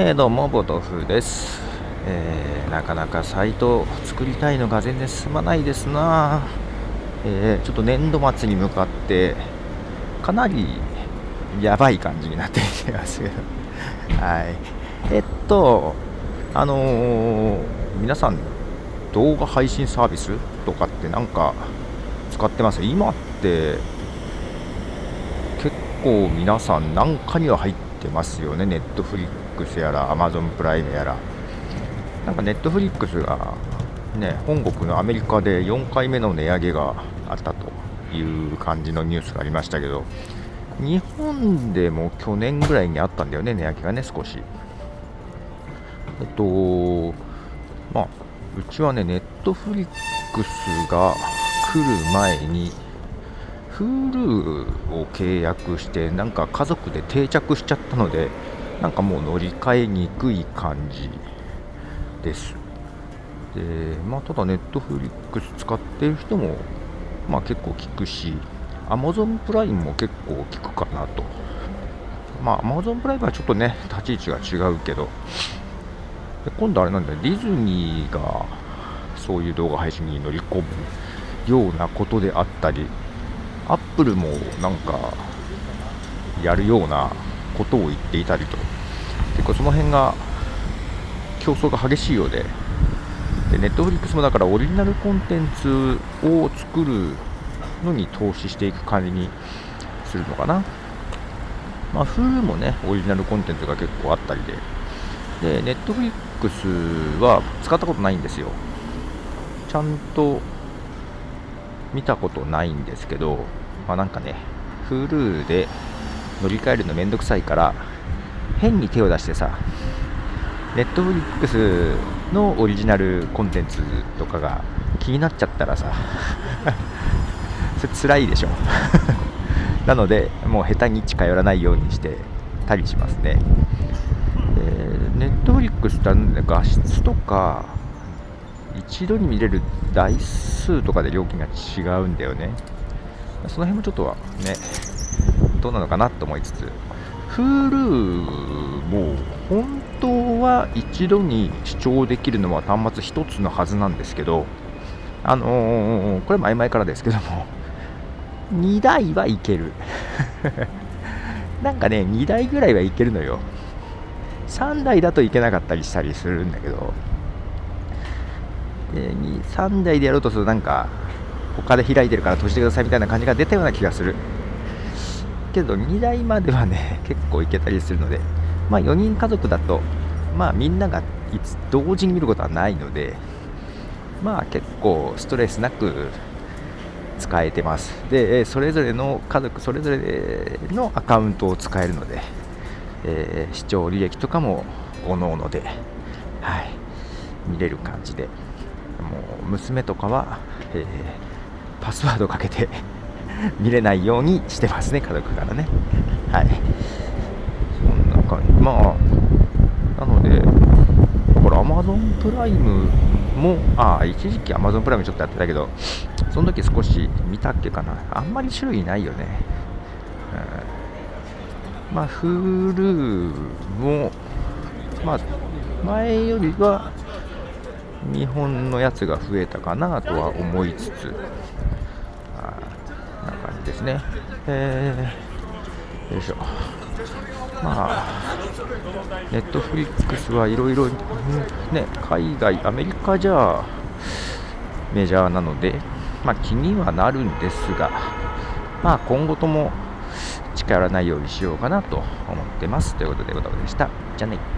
えー、どうも、ボトフです、えー、なかなかサイトを作りたいのが全然進まないですな、えー、ちょっと年度末に向かってかなりやばい感じになってきてますけど。はい。えっとあの、皆さん動画配信サービスとかってなんか使ってます？今って結構皆さん何かには入ってますよねネットフリックスやらアマゾンプライムやら。なんかネットフリックスがね本国のアメリカで4回目の値上げがあったという感じのニュースがありましたけど日本でも去年ぐらいにあったんだよね値上げがね少し。えっとまあうちはねネットフリックスが来る前に Hulu を契約してなんか家族で定着しちゃったのでなんかもう乗り換えにくい感じです。でまあただネットフリックス使ってる人もまあ結構聞くし Amazon プライムも結構聞くかなと。まあ Amazon プライムはちょっとね立ち位置が違うけど。で今度あれなんだよ。ディズニーがそういう動画配信に乗り込むようなことであったりアップルもなんかやるようなことを言っていたりと。結構その辺が競争が激しいようで。でネットフリックスもだからオリジナルコンテンツを作るのに投資していく感じにするのかな。まあ Hulu もねオリジナルコンテンツが結構あったりで。でネットフリックスは使ったことないんですよ。ちゃんと見たことないんですけど、まあ、なんかね、Hulu で乗り換えるのめんどくさいから、変に手を出してさ、Netflix のオリジナルコンテンツとかが気になっちゃったらさ、それ辛いでしょ。なので、もう下手に近寄らないようにしてたりしますね。ネットフリックスって画質とか一度に見れる台数とかで料金が違うんだよねその辺もちょっとはねどうなのかなと思いつつ Hulu も本当は一度に視聴できるのは端末1つのはずなんですけどあのー、これ前々からですけども 2台はいける。なんかね2台ぐらいはいけるのよ。3台だといけなかったりしたりするんだけど。で3台でやろうとするとなんか他で開いてるから閉じてくださいみたいな感じが出たような気がする。けど2台まではね 結構いけたりするのでまあ4人家族だとまあみんながいつ同時に見ることはないのでまあ結構ストレスなく使えてます。でそれぞれの家族それぞれのアカウントを使えるので、えー、視聴履歴とかもおのおので、はい、見れる感じでもう娘とかは、えー、パスワードかけて見れないようにしてますね、家族からね。はい。そんな感じ。まあ、なので、これ Amazon プライムも、ああ、一時期 Amazon プライムちょっとやってたけど、その時少し見たっけかな。あんまり種類ないよね。うん、まあ、Hulu も、まあ、前よりは日本のやつが増えたかなとは思いつつ、ですね。えー、よいしょ。まあ、ネットフリックスはいろいろ、ね、海外、アメリカじゃメジャーなので、まあ、気にはなるんですが、まあ、今後とも近寄らないようにしようかなと思ってます。ということで、ごたごでした。じゃあね。